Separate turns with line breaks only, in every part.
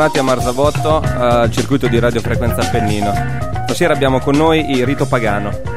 bentornati a Marzabotto al circuito di radiofrequenza Appennino. Stasera abbiamo con noi il rito pagano.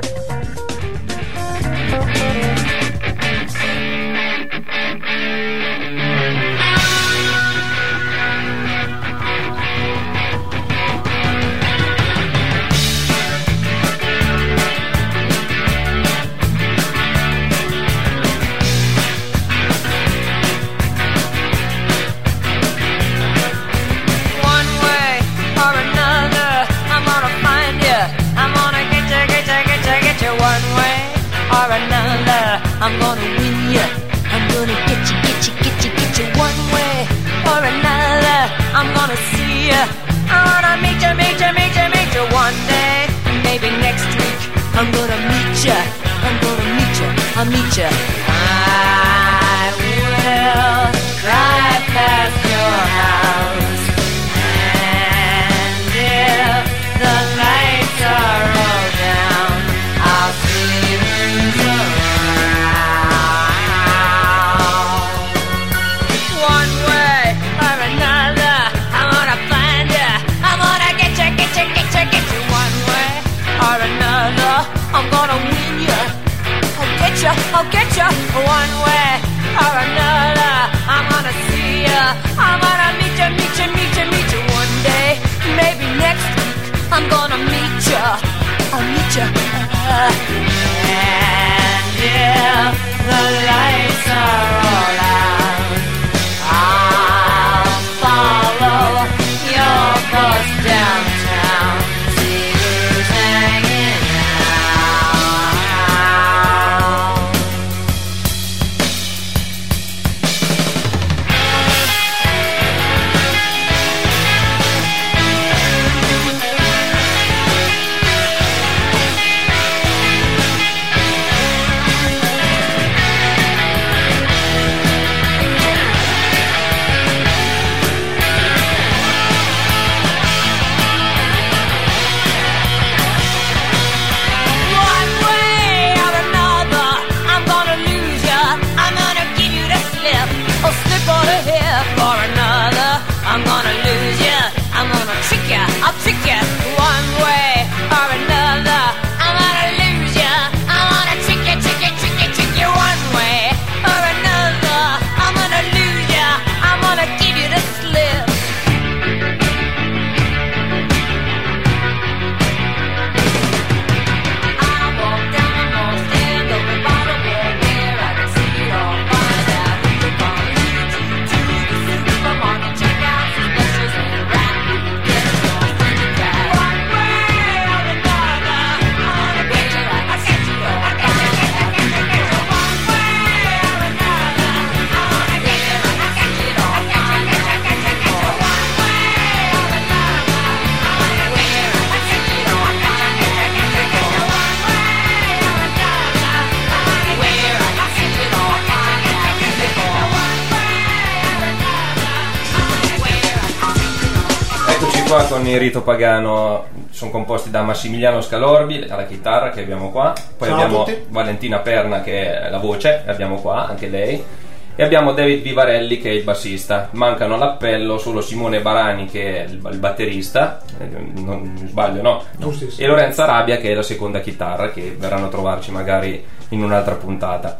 Meet you.
Il rito pagano, sono composti da Massimiliano Scalorbi alla chitarra che abbiamo qua, poi
Ciao
abbiamo. Valentina Perna che è la voce, abbiamo qua anche lei, e abbiamo David Vivarelli che è il bassista. Mancano all'appello solo Simone Barani che è il, batterista, eh, non sbaglio no?
Giustissimo.
E Lorenzo Arabia che è la seconda chitarra che verranno a trovarci magari in un'altra puntata.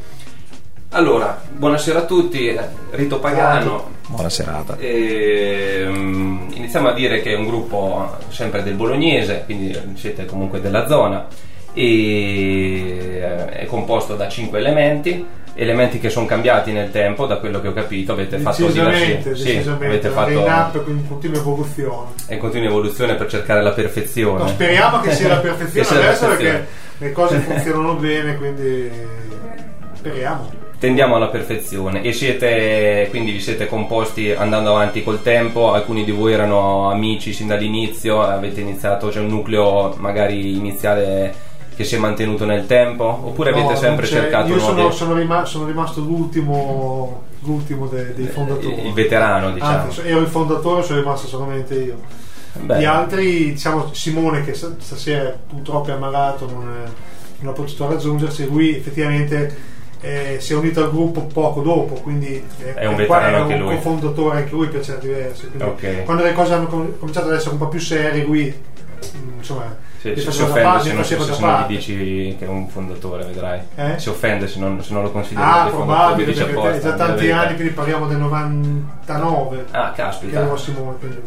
Allora, buonasera a tutti, Rito Pagano.
Buona serata.
Ehm, iniziamo a dire che è un gruppo sempre del bolognese, quindi siete comunque della zona, e eh, è composto da cinque elementi, elementi che sono cambiati nel tempo, da quello che ho capito, avete fatto diversi...
decisamente.
avete
È in
fatto
up in continua evoluzione.
è in continua evoluzione per cercare la perfezione.
No, speriamo che sia la perfezione
sia la
adesso
perfezione.
perché le cose funzionano bene, quindi speriamo.
Tendiamo alla perfezione. E siete quindi vi siete composti andando avanti col tempo. Alcuni di voi erano amici sin dall'inizio avete iniziato c'è un nucleo magari iniziale che si è mantenuto nel tempo? Oppure
No,
avete sempre cercato
Io sono,
nuovi
sono rima- sono rimasto l'ultimo, l'ultimo de- dei fondatori.
il veterano diciamo.
Anzi, ero il fondatore, sono rimasto solamente io.
Beh,
Gli altri, diciamo Simone che st- stasera purtroppo è ammalato, non, è- non ha potuto raggiungersi, lui effettivamente eh, si è unito al gruppo poco dopo, quindi eh,
È un
qua
veterano anche
un cofondatore anche lui per certi versi. quindi
Ok.
Quando le cose hanno com- cominciato ad essere un po' più serie, lui mm, insomma
Se, se si offende se non, se se non gli dici che è un fondatore, vedrai.
Eh?
Si offende se non, se non lo consideri
Ah, probabile, perché
apposta,
è già tanti anni, quindi parliamo del 99
Ah,
che
caspita.
era Simone. Quindi.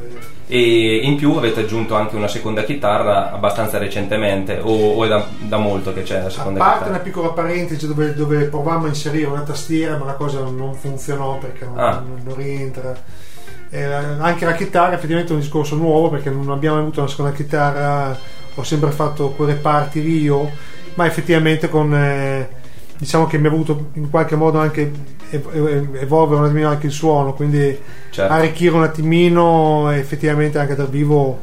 E in più avete aggiunto anche una seconda chitarra abbastanza recentemente, o, o è da, da molto che c'è la
A
seconda
parte
chitarra?
una piccola parentesi dove, dove provammo a inserire una tastiera, ma la cosa non funzionò perché non,
Ah.
non- non rientra. Eh, anche la chitarra effettivamente è un discorso nuovo perché non abbiamo avuto una seconda chitarra, ho sempre fatto quelle parti lì io, ma effettivamente con eh, diciamo che mi ha voluto in qualche modo anche ev- ev- evolvere un attimino anche il suono, quindi
Certo.
arricchire un attimino effettivamente anche dal vivo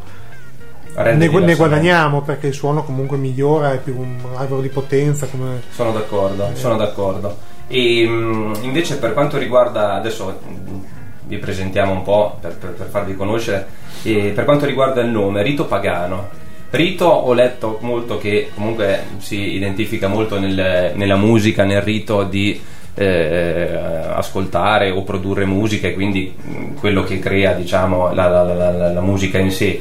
ne, ne guadagniamo perché il suono comunque migliora, è più un albero di potenza. Come...
Sono d'accordo, sono d'accordo. E mh, invece per quanto riguarda, adesso mh, vi presentiamo un po' per, per- per farvi conoscere, e per quanto riguarda il nome, Rito Pagano. Rito ho letto molto che comunque si identifica molto nel- nella musica, nel rito di eh, ascoltare o produrre musica e quindi quello che crea diciamo la, la- la- la- la musica in sé.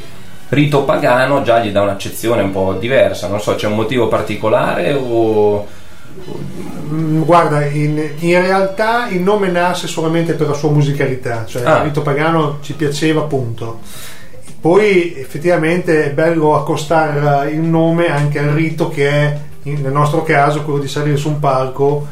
Rito pagano già gli dà un'accezione un po' diversa, non so, c'è un motivo particolare o...
Mm, Guarda, in, in realtà il nome nasce solamente per la sua musicalità, cioè
Ah.
il rito pagano ci piaceva, appunto. Poi effettivamente è bello accostare il nome anche al rito che è, nel nostro caso, quello di salire su un palco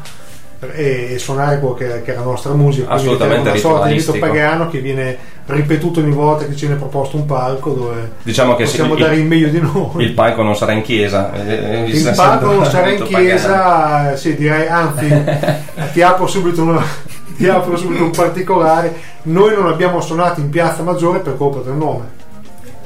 e, suonare quello che, che è la nostra musica.
Assolutamente
è una sorta di rito pagano che viene ripetuto ogni volta che ci viene proposto un palco dove
Diciamo che
possiamo
il,
dare il meglio di noi.
il palco non sarà in chiesa. eh, vi sta
Il palco non sarà in
pagano.
chiesa, sì, direi, anzi, ti apro subito una- ti apro subito un particolare. Noi non abbiamo suonato in Piazza Maggiore per colpa del nome.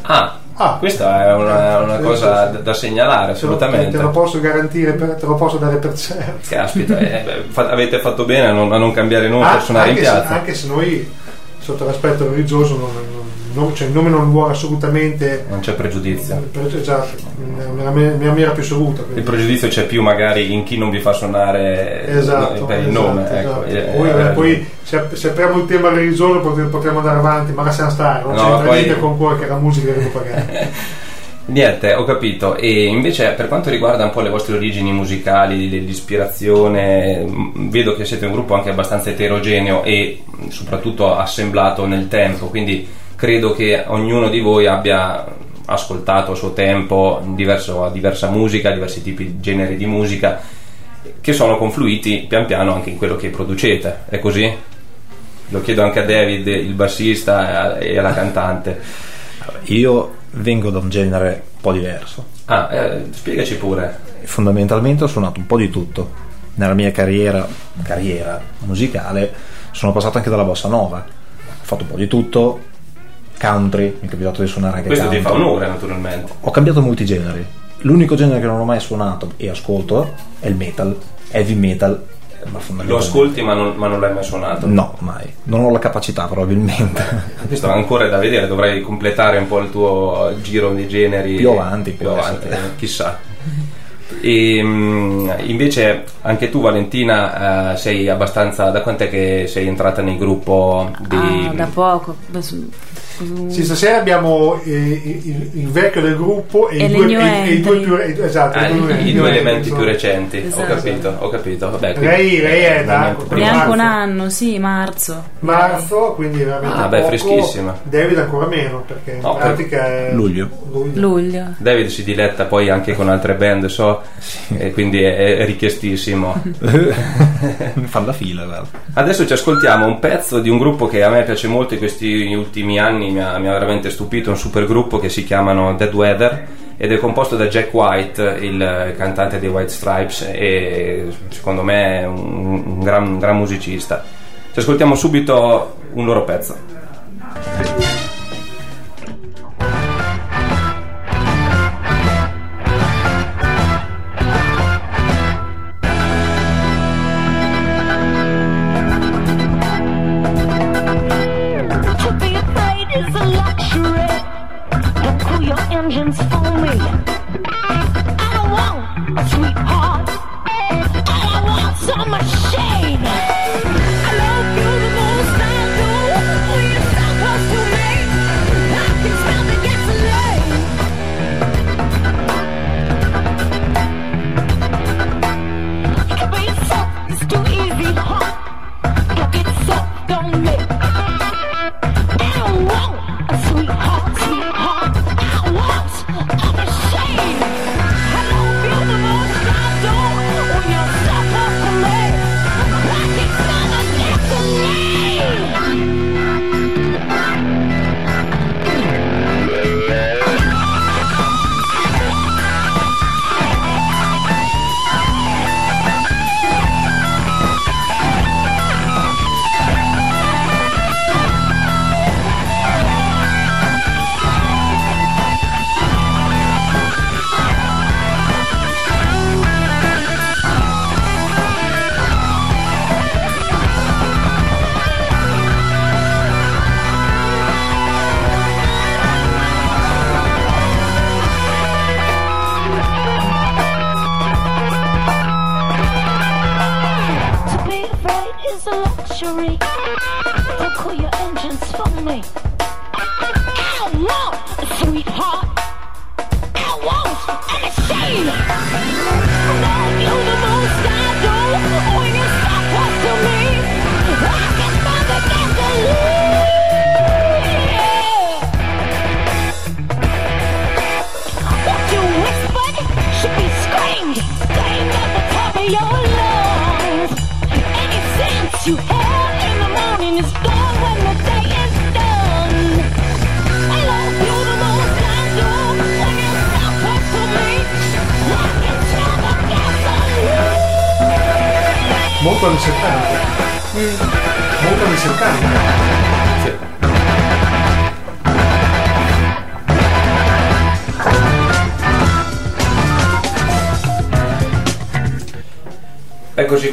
Ah,
Ah,
questa è una, una
Sì,
cosa
sì, sì.
da, segnalare,
Te lo-
assolutamente.
Te lo posso garantire, per- te lo posso dare per certo.
Caspita, eh, beh, avete fatto bene a non, a non cambiare nome
Ah,
per suonare in
anche, se,
piazza.
anche se noi, sotto l'aspetto religioso, non, non- non- cioè, il nome non vuole assolutamente.
Non c'è pregiudizio.
Esatto, nella mia, maniera più assoluta. quindi.
Il pregiudizio c'è più magari in chi non vi fa suonare
Esatto,
per il
esatto,
nome.
esatto.
Ecco, eh,
poi,
eh,
vabbè,
eh,
poi se, se apriamo il tema religioso potremmo, andare avanti, ma lasciamo stare, non
No,
c'entra
poi-
niente con quello che è la musica che devo pagare.
Niente, ho capito. E invece per quanto riguarda un po' le vostre origini musicali, l'ispirazione, mh, vedo che siete un gruppo anche abbastanza eterogeneo e mh, soprattutto assemblato nel tempo, quindi credo che ognuno di voi abbia ascoltato a suo tempo diverso- diversa musica, diversi tipi di generi di musica che sono confluiti pian piano anche in quello che producete. È così? Lo chiedo anche a David, il bassista e alla cantante.
Io vengo da un genere un po' diverso.
Ah, eh, spiegaci pure.
Fondamentalmente ho suonato un po' di tutto. Nella mia carriera, carriera musicale sono passato anche dalla bossa nova. Ho fatto un po' di tutto, country, mi è capitato di suonare anche
Questo ti
country.
fa onore, naturalmente.
Ho cambiato molti generi. L'unico genere che non ho mai suonato e ascolto è il metal, heavy metal. Ma
Lo ascolti, ma non, ma non l'hai mai suonato.
No, mai. Non ho la capacità probabilmente.
Questo ancora è da vedere, dovrai completare un po' il tuo giro di generi.
Più avanti,
più avanti,
essere.
eh, chissà. E mh, invece anche tu, Valentina, eh, sei abbastanza. Da quant'è che sei entrata nel gruppo di.
Ah, da poco.
Sì, stasera abbiamo eh, il, il vecchio del gruppo e,
E
i, due, e- e i due più esatto,
Ah,
i due,
i, due elementi più recenti, ho
Esatto.
capito, ho capito. Vabbè, quindi-
Lei, lei è da
Neanche un anno, sì, marzo.
marzo, quindi veramente
Ah, beh,
poco.
freschissima.
David ancora meno, perché in
No, per-
pratica è
Luglio.
luglio.
Luglio.
David si diletta poi anche con altre band, so, e quindi è, è richiestissimo.
Mi fa la fila, guarda.
Adesso ci ascoltiamo un pezzo di un gruppo che a me piace molto in questi ultimi anni, mi ha, mi ha veramente stupito, un super gruppo che si chiamano Dead Weather ed è composto da Jack White, il cantante dei White Stripes e secondo me è un, un gran, un gran musicista. Ci ascoltiamo subito un loro pezzo.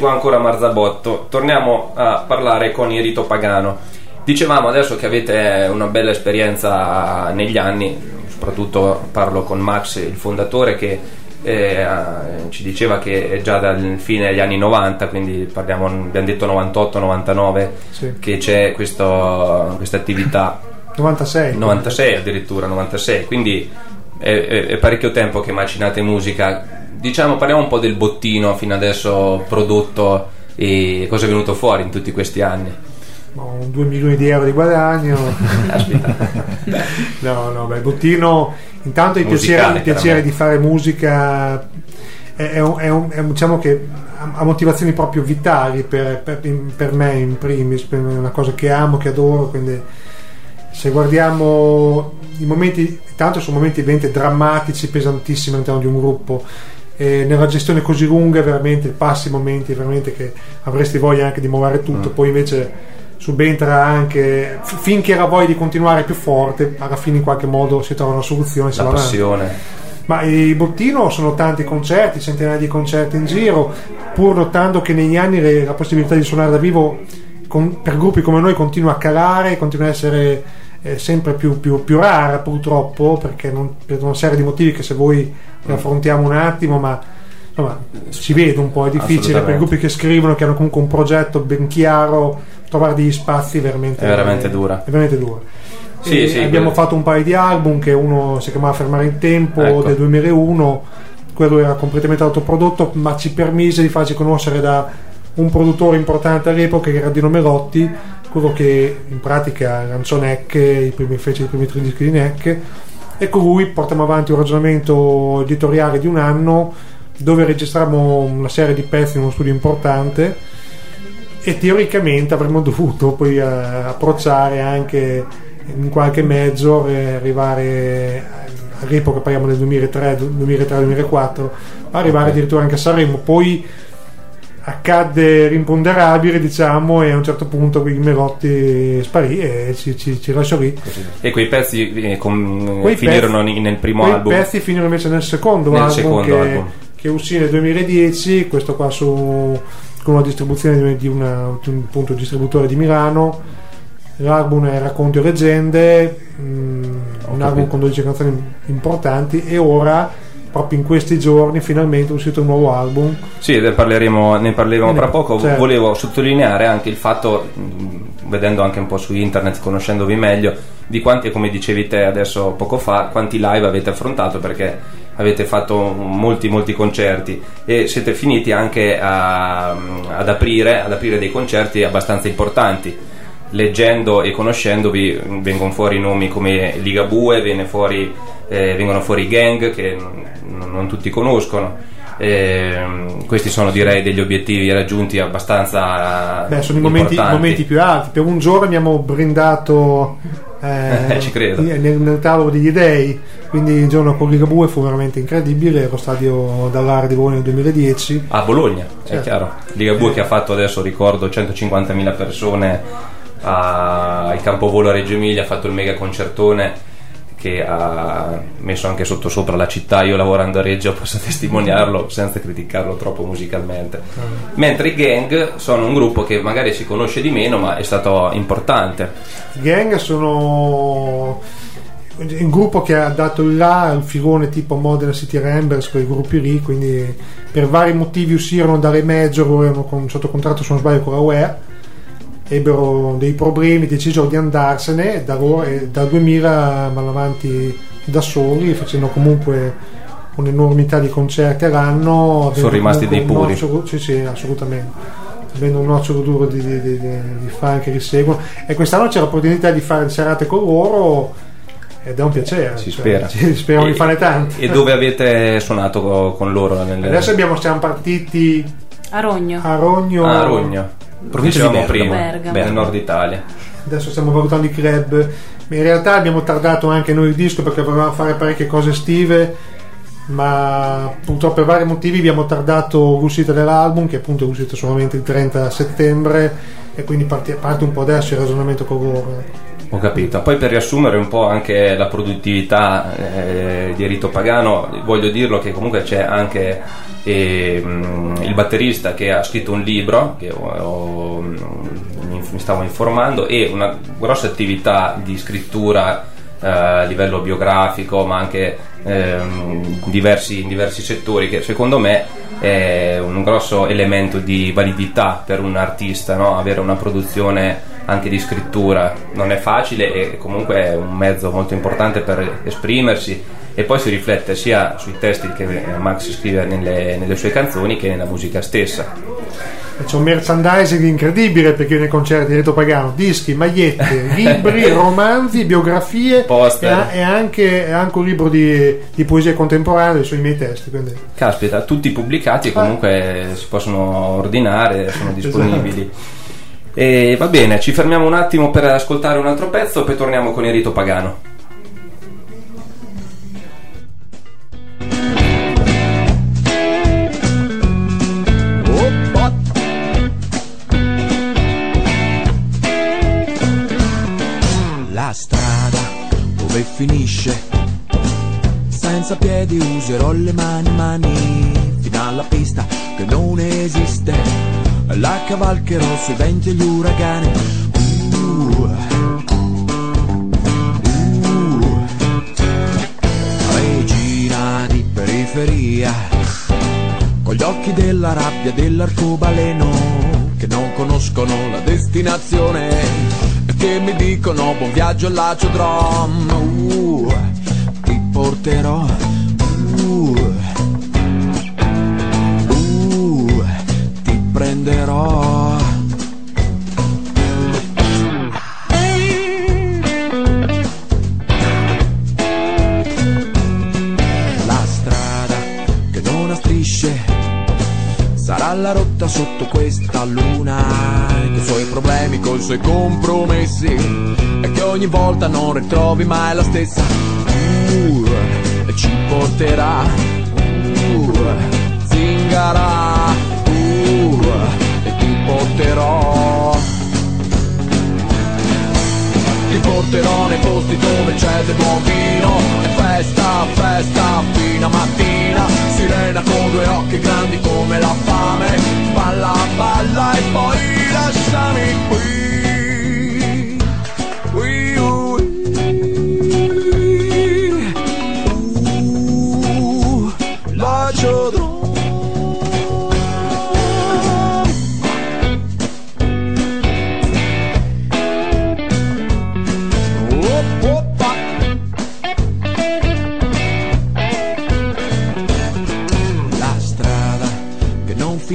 Qua ancora Marzabotto. Torniamo a parlare con il rito pagano. Dicevamo adesso che avete una bella esperienza negli anni, soprattutto parlo con Max, il fondatore, che eh, ci diceva che è già dal fine degli anni 90, quindi parliamo, abbiamo detto 98-99,
Sì.
che c'è questa attività
96.
96 addirittura 96 quindi è, è- è parecchio tempo che macinate musica diciamo parliamo un po' del bottino fino adesso prodotto e cosa è venuto fuori in tutti questi anni
2 milioni di euro di guadagno.
Aspetta.
no, no, beh, bottino. Intanto il
Musicale,
piacere, il piacere di fare musica è, è un- è un- è un- diciamo che ha, motivazioni proprio vitali per, per- per me in primis, per è una cosa che amo, che adoro, quindi se guardiamo i momenti, tanto sono momenti veramente drammatici, pesantissimi all'interno di un gruppo. E nella gestione così lunga, veramente passi momenti veramente che avresti voglia anche di muovere tutto,
Mm.
poi invece subentra anche f- finché era voglia di continuare più forte, alla fine in qualche modo si trova una soluzione.
la
avanti.
passione
Ma i Bottino sono tanti concerti, centinaia di concerti in giro, pur notando che negli anni le- la possibilità di suonare da vivo con- per gruppi come noi continua a calare, continua a essere eh, sempre più, più- più rara purtroppo, perché non- per una serie di motivi che se voi li affrontiamo un attimo, ma insomma si vede un po', è difficile per
Assolutamente.
gruppi che scrivono, che hanno comunque un progetto ben chiaro, trovare degli spazi veramente,
È veramente dura.
È veramente dura.
Sì, sì,
abbiamo
quello-
fatto un paio di album che uno si chiamava Fermare il Tempo
Ecco.
del 2001 quello era completamente autoprodotto ma ci permise di farci conoscere da un produttore importante all'epoca che era Dino Melotti quello che in pratica lanciò Neck i primi, fece i primi tre dischi di Neck e con lui portiamo avanti un ragionamento editoriale di un anno dove registrammo una serie di pezzi in uno studio importante e teoricamente avremmo dovuto poi eh, approcciare anche in qualche mezzo e arrivare all'epoca parliamo del 2003 2003-2004 arrivare addirittura anche a Sanremo. Poi accadde l'imponderabile diciamo e a un certo punto il Melotti sparì e ci, ci- ci lasciò lì.
E quei pezzi eh, com-
Quei
finirono
pezzi-
nel primo
quei
album?
pezzi finirono invece nel secondo
Nel
album,
secondo
che,
album.
che uscì nel 2010 questo qua su con una distribuzione di, una- di un appunto, distributore di Milano. L'album è Racconti e Leggende mm, un album con 12 canzoni importanti e ora proprio in questi giorni finalmente è uscito un nuovo album
Sì, ne parleremo, ne parleremo
Eh,
tra poco.
certo.
Volevo sottolineare anche il fatto, vedendo anche un po' su internet, conoscendovi meglio, di quanti, come dicevi te adesso poco fa, quanti live avete affrontato perché avete fatto molti molti concerti e siete finiti anche a- ad, aprire, ad aprire dei concerti abbastanza importanti. Leggendo e conoscendovi vengono fuori nomi come Ligabue, viene fuori, eh, vengono fuori i gang che non- non tutti conoscono. Ehm, questi sono direi degli obiettivi raggiunti abbastanza
Beh, sono i momenti, momenti più alti. Per un giorno abbiamo brindato eh,
Eh, ci credo.
nel, nel tavolo degli dei. Quindi il giorno con Ligabue fu veramente incredibile. Lo stadio dall'Ara di Bologna nel 2010.
a Bologna, è
Certo.
chiaro. Ligabue che ha fatto adesso ricordo 150.000 persone al campovolo a Reggio Emilia, ha fatto il mega concertone che ha messo anche sotto sopra la città. Io lavorando a Reggio posso testimoniarlo senza criticarlo troppo musicalmente. Mentre i gang sono un gruppo che magari si conosce di meno, ma è stato importante.
I gang sono un gruppo che ha dato là al filone tipo Modern City Rambers, quei gruppi lì. Quindi per vari motivi uscirono dalle major, erano sotto contratto se non sbaglio con la UE. Ebbero dei problemi, decisero di andarsene e da, loro- e dal 2000 vanno avanti da soli, facendo comunque un'enormità di concerti all'anno. avendo
rimasti dei puri.
nocciolo- sì, sì, assolutamente. Avendo un nocciolo duro di, di, di, di fan che li seguono. E quest'anno c'è l'opportunità di fare serate con loro ed è un piacere.
Si
cioè,
spera.
ci- speriamo di
E-
fare tanti.
E dove avete suonato co- con loro? Nelle...
Adesso abbiamo, siamo partiti
A Rogno.
a Rogno.
Ah, Rogno.
Provincia di Bergamo.
prima,
Bergamo.
nel nord Italia.
Adesso stiamo valutando i club. Ma in realtà abbiamo tardato anche noi il disco perché volevamo fare parecchie cose estive. Ma purtroppo per vari motivi abbiamo tardato l'uscita dell'album, che appunto è uscito solamente il 30 settembre. E quindi parte un po' adesso il ragionamento con loro.
Ho capito. Poi per riassumere un po' anche la produttività eh, di Rito Pagano, voglio dirlo che comunque c'è anche eh, il batterista che ha scritto un libro, che ho- ho- mi stavo informando, e una grossa attività di scrittura eh, a livello biografico, ma anche ehm, diversi, in diversi settori, che secondo me è un grosso elemento di validità per un artista, no? avere una produzione anche di scrittura non è facile e comunque è un mezzo molto importante per esprimersi e poi si riflette sia sui testi che eh, Max scrive nelle, nelle sue canzoni che nella musica stessa.
C'è un merchandising incredibile per chi viene concerti di Reto Pagano: dischi, magliette, libri, romanzi, biografie
Poster.
e, a- e anche, anche un libro di, di poesia contemporanea sui miei testi. Quindi
Caspita, tutti pubblicati e comunque si possono ordinare, sono disponibili. E va bene, ci fermiamo un attimo per ascoltare un altro pezzo, poi torniamo con il rito pagano.
La strada dove finisce Senza piedi userò le mani, mani Fino alla pista che non esiste La cavalcherò sui venti e gli uragani Uh. Uh. Regina di periferia con gli occhi della rabbia dell'arcobaleno che non conoscono la destinazione e che mi dicono buon viaggio all'aciodrom uh, ti porterò strisce sarà la rotta sotto questa luna. Con i suoi problemi, con i suoi compromessi. E che ogni volta non ritrovi mai la stessa. Uh, ci porterà. Uh, zingara. ti porterò. Ti porterò nei posti dove c'è del buon vino. E festa, festa, fino a mattina. Sirena con due occhi grandi come la fame. Balla, balla e poi lasciami qui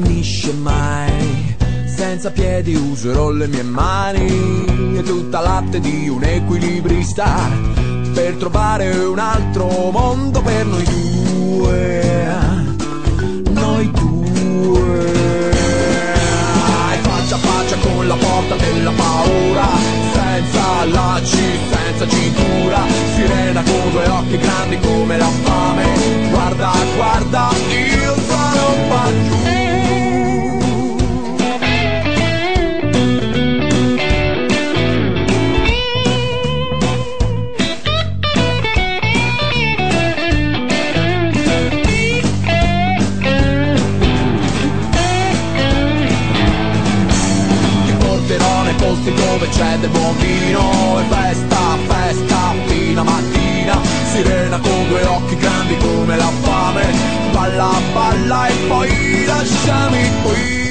finisce mai. Senza piedi userò le mie mani e tutta latte di un equilibrista per trovare un altro mondo per noi due. Noi due. E faccia a faccia con la porta della paura Senza lacci, senza cintura Sirena con due occhi grandi come la fame Guarda, guarda, io sarò qua giù come la fame. Balla, balla e poi lasciami qui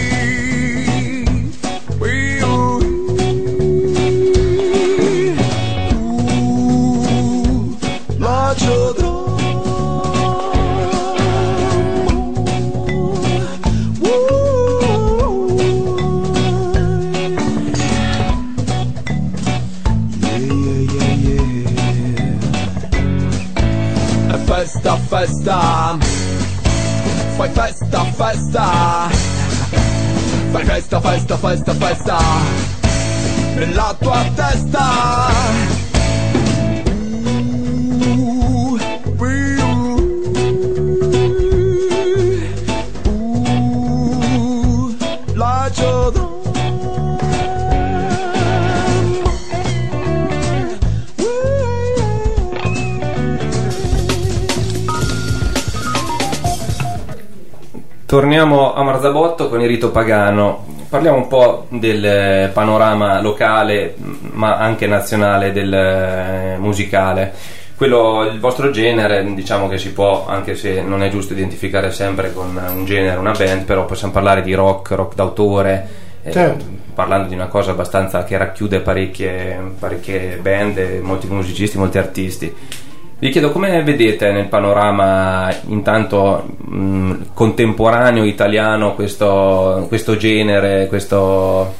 festa. Fai festa, festa. Fai festa, festa, festa, festa. Nella tua testa.
Torniamo a Marzabotto con il rito pagano. Parliamo un po' del eh, panorama locale, ma anche nazionale del eh, musicale. Quello, il vostro genere, diciamo che si può, anche se non è giusto identificare sempre con un genere, una band, però possiamo parlare di rock, rock d'autore, eh,
Certo.
parlando di una cosa abbastanza che racchiude parecchie, parecchie band, molti musicisti, molti artisti. Vi chiedo come vedete nel panorama intanto mh, contemporaneo italiano questo, questo genere, questo,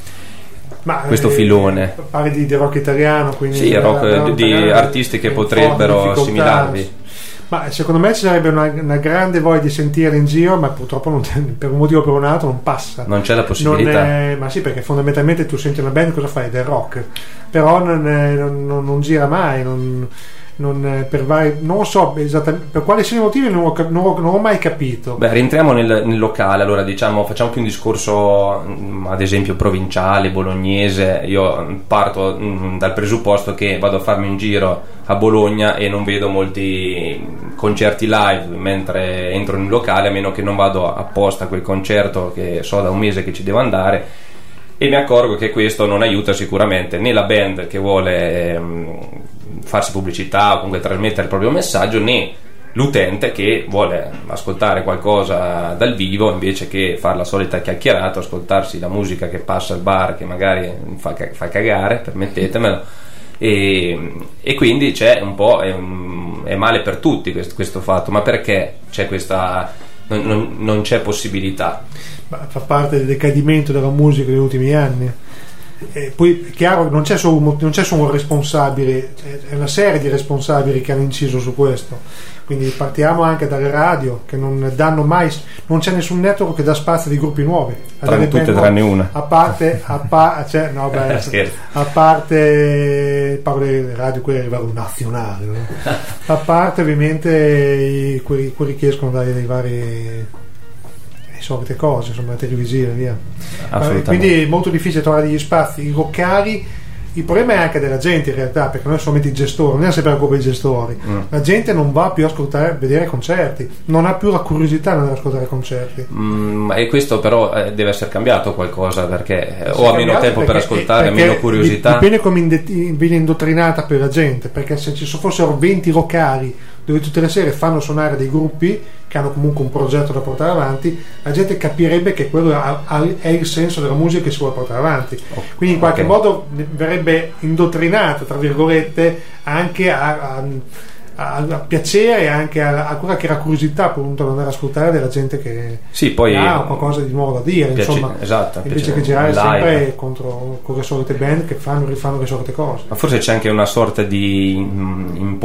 Ma,
questo
eh,
filone.
Parli di, di rock italiano, quindi
Sì, rock, di artisti che potrebbero assimilarvi.
Ma secondo me ci sarebbe una, una grande voglia di sentire in giro, ma purtroppo non- per un motivo o per un altro non passa.
Non c'è la possibilità.
è- ma sì, perché fondamentalmente tu senti una band, cosa fai? Del rock, però non, è- non- non gira mai. Non, non, è- per vari, non so esattamente per quali siano i motivi, non ho, non ho- non ho mai capito.
Beh, rientriamo nel, nel locale, allora diciamo, facciamo più un discorso mm, ad esempio provinciale, bolognese. Io parto mm, dal presupposto che vado a farmi un giro a Bologna e non vedo molti concerti live mentre entro in un locale, a meno che non vado apposta a quel concerto che so da un mese che ci devo andare. E mi accorgo che questo non aiuta sicuramente né la band che vuole ehm, farsi pubblicità o comunque trasmettere il proprio messaggio, né l'utente che vuole ascoltare qualcosa dal vivo invece che fare la solita chiacchierata, ascoltarsi la musica che passa al bar che magari fa, fa cagare, permettetemelo. E, e quindi c'è un po' è, è male per tutti questo, questo fatto, ma perché c'è questa non- non c'è possibilità?
Ma fa parte del decadimento della musica negli ultimi anni. E poi è chiaro non c'è, solo, un non c'è solo un responsabile, è una serie di responsabili che hanno inciso su questo. Quindi partiamo anche dalle radio che non danno mai, non c'è nessun network che dà spazio di gruppi nuovi.
Tranne tutte, tranne una.
A parte, a, pa- cioè, no, beh, a parte parlo delle radio quelle a livello nazionale, no? a parte ovviamente i- quelli, quelli che escono dai, dai vari solite cose, insomma, televisive, via.
Assolutamente.
Quindi è molto difficile trovare degli spazi i locali. Il problema è anche della gente in realtà, perché non è solamente il gestore, non è sempre la colpa dei gestori.
Mm.
La gente non va più a ascoltare, a vedere concerti, non ha più la curiosità di andare ad ascoltare concerti.
Mm, e questo però eh, deve essere cambiato qualcosa perché eh, o ha meno tempo per
perché-
ascoltare,
perché
meno curiosità.
Dipende come viene indottrinata per la gente, perché se ci fossero 20 locali dove tutte le sere fanno suonare dei gruppi che hanno comunque un progetto da portare avanti, la gente capirebbe che quello è il senso della musica che si vuole portare avanti. Quindi in qualche
ok.
modo verrebbe indottrinata, tra virgolette, anche a, a- a- a piacere e anche a, a quella che era curiosità appunto ad andare ad ascoltare della gente che
Sì, poi
ha qualcosa di nuovo da dire,
piace-
insomma,
esatto,
invece che girare
live.
sempre contro con le solite band che fanno e rifanno le solite cose.
Ma forse c'è anche una sorta di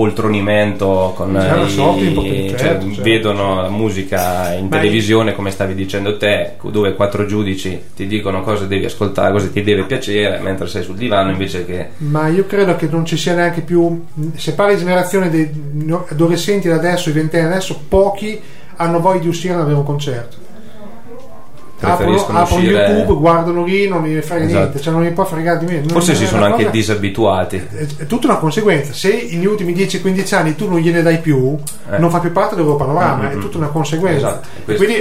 impoltronimento con
C'è
i-
sorta impoltronimento,
cioè,
certo, certo.
vedono la musica in
Ma
televisione come stavi dicendo te dove quattro giudici ti dicono cosa devi ascoltare cosa ti deve piacere mentre sei sul divano invece che
Ma io credo che non ci sia neanche più. Se parli di generazione dei adolescenti da adesso, i ventenni adesso, pochi hanno voglia di uscire ad avere un concerto. Aprono, aprono YouTube, guardano lì, non gli frega
Esatto.
niente, cioè non gli può fregare di me.
forse si sono anche
cosa-
disabituati
è, è tutta una conseguenza. Se negli ultimi 10-15 anni tu non gliene dai più,
Eh.
non fa più parte del loro panorama,
Mm-hmm.
è tutta una conseguenza.
Esatto,
quindi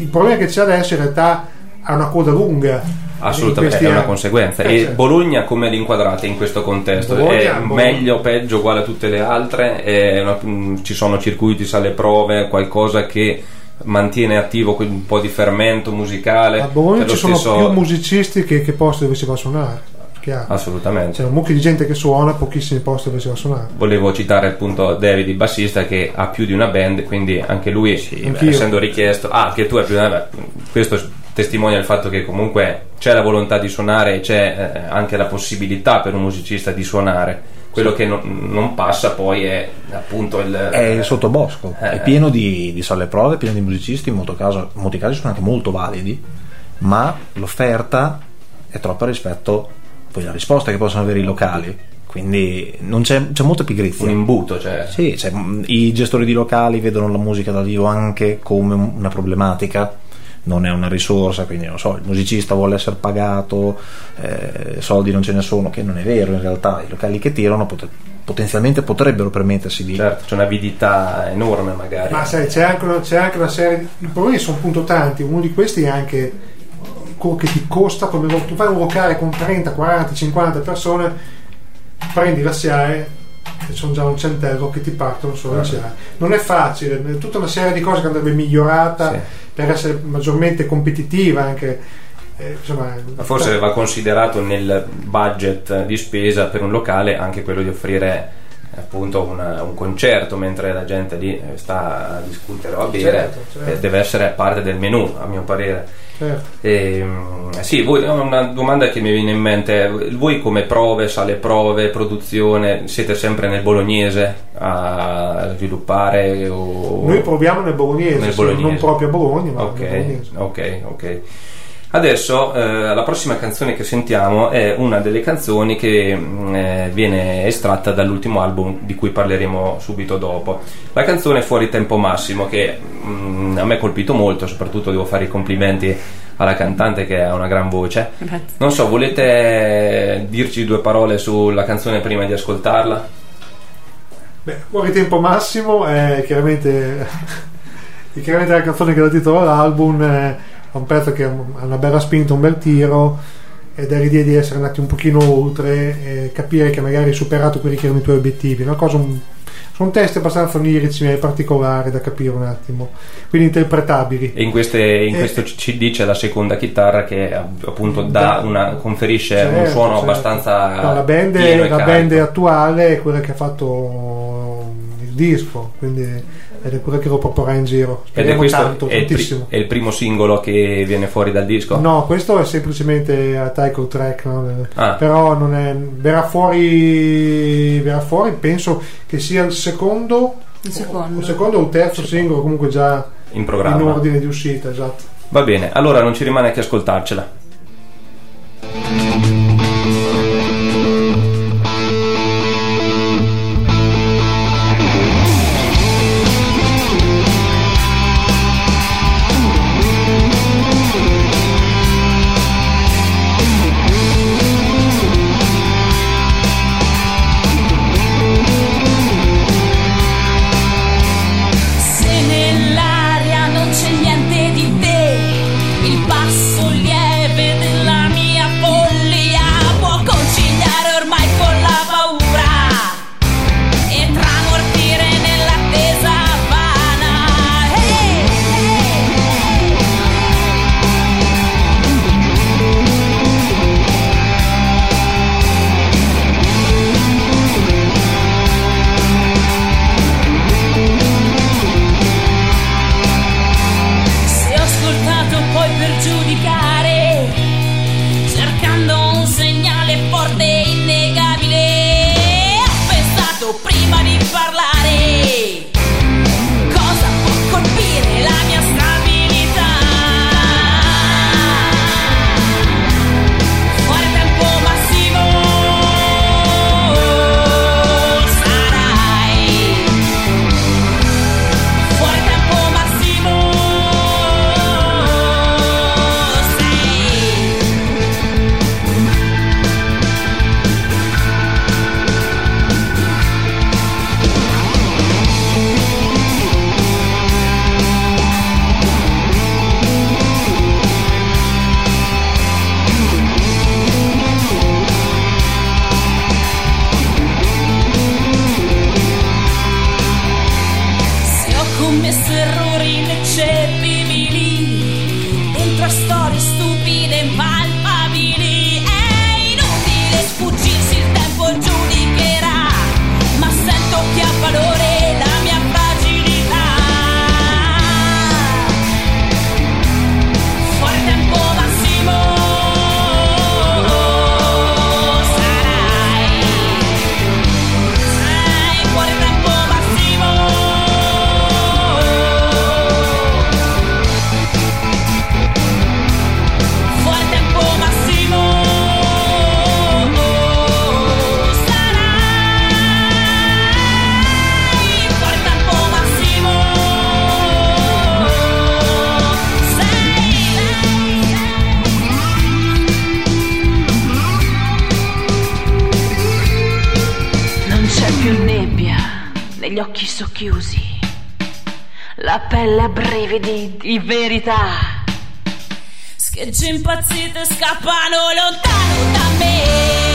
il problema che c'è adesso in realtà ha una coda lunga.
Assolutamente, è una
anni.
conseguenza.
Eh,
e
certo.
Bologna come l'inquadrate in questo contesto?
Bologna-
è
Bologna-
meglio, peggio, uguale a tutte le altre? Una- mm, ci sono circuiti, sale prove, qualcosa che mantiene attivo un po' di fermento musicale?
A Bologna
È lo
ci sono
stesso-
più musicisti che, che posti dove si va a suonare. Chiaro.
Assolutamente.
C'è un mucchio di gente che suona, pochissimi posti dove si va a suonare.
Volevo citare appunto David, il bassista, che ha più di una band, quindi anche lui,
anch'io.
essendo richiesto, ah, che tu hai più di una band, questo testimonia il fatto che comunque c'è la volontà di suonare e c'è eh, anche la possibilità per un musicista di suonare. quello che non, non passa poi è appunto il...
È il sottobosco,
Eh,
è pieno di, di sale prove, pieno di musicisti, in molti, casi, in molti casi sono anche molto validi, ma l'offerta è troppa rispetto poi alla risposta che possono avere i locali. Quindi non c'è, c'è molta pigrizia.
un imbuto, cioè...
Sì, cioè, i gestori di locali vedono la musica dal vivo anche come un- una problematica, non è una risorsa, quindi non so, il musicista vuole essere pagato, eh, soldi non ce ne sono, che non è vero in realtà, i locali che tirano pot- potenzialmente potrebbero permettersi di...
Certo, c'è un'avidità enorme magari.
Ma sai, c'è anche, una, c'è anche una serie di i problemi sono appunto tanti. Uno di questi è anche quello che ti costa come tu fai un locale con 30, 40, 50 persone, prendi la SIAE e sono già un centello che ti partono solo la SIAE. Non è facile, è tutta una serie di cose che andrebbe migliorata
Sì.
Per essere maggiormente competitiva anche. eh, insomma,
Ma forse va considerato nel budget di spesa per un locale anche quello di offrire appunto una- un concerto mentre la gente lì eh, sta a discutere o a bere
Certo, certo.
eh, deve essere parte del menù a mio parere
certo.
Ehm, sì, voi, una domanda che mi viene in mente voi come prove, sale prove, produzione siete sempre nel bolognese a sviluppare o...
Noi proviamo nel bolognese,
Nel bolognese.
non proprio a Bologna, ma nel
Ok,
bolognese.
ok, ok. Adesso eh, la prossima canzone che sentiamo è una delle canzoni che mh, eh, viene estratta dall'ultimo album di cui parleremo subito dopo. La canzone Fuori Tempo Massimo che mh, a me ha colpito molto, soprattutto devo fare i complimenti alla cantante che ha una gran voce.
Grazie.
Non so, volete dirci due parole sulla canzone prima di ascoltarla?
Beh, fuori tempo massimo è chiaramente, è chiaramente la canzone che dà titolo all'album, è un pezzo che ha una bella spinta, un bel tiro ed è l'idea di essere andati un pochino oltre e capire che magari hai superato quelli che erano i tuoi obiettivi. Una cosa, un- sono testi abbastanza onirici e particolari da capire un attimo, quindi interpretabili.
E in, queste- in
Eh,
questo CD c'è la seconda chitarra che appunto dà una, conferisce un
Certo,
suono
certo.
abbastanza
No, la band, la band attuale è quella che ha fatto il disco, quindi ed è quella che lo proporrà in giro.
Ed è
Speriamo
questo
tanto,
è il, pri-
tantissimo.
è il primo singolo che viene fuori dal disco?
No, questo è semplicemente a title track, no?
Ah.
però non è, verrà, fuori, verrà fuori, penso che sia il secondo,
Il secondo.
o secondo o il terzo singolo, comunque già
in
in
programma.
ordine di uscita, esatto.
Va bene, allora non ci rimane che ascoltarcela.
A
brividi di verità. Schegge impazzite scappano lontano da me.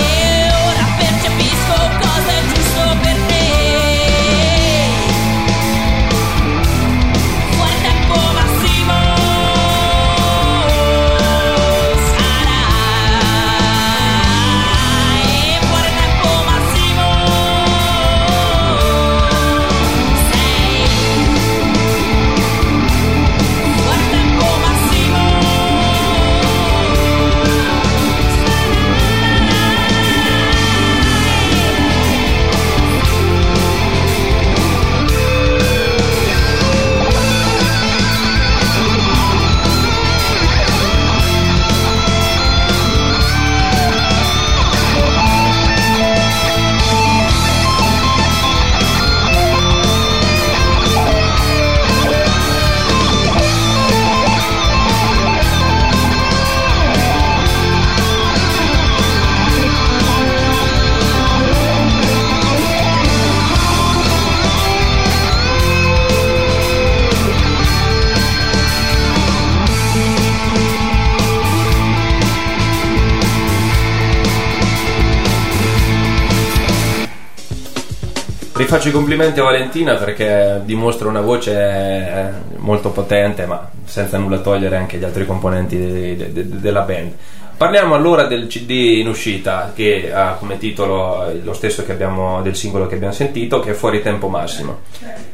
Rifaccio i complimenti a Valentina perché dimostra una voce eh, molto potente, ma senza nulla togliere anche gli altri componenti de- de- de- della band. Parliamo allora del CD in uscita che ha come titolo lo stesso abbiamo, del singolo che abbiamo sentito, che è Fuori Tempo Massimo.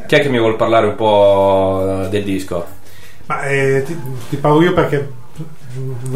Chi è che mi vuol parlare un po' del disco?
Ma eh, ti, ti parlo io perché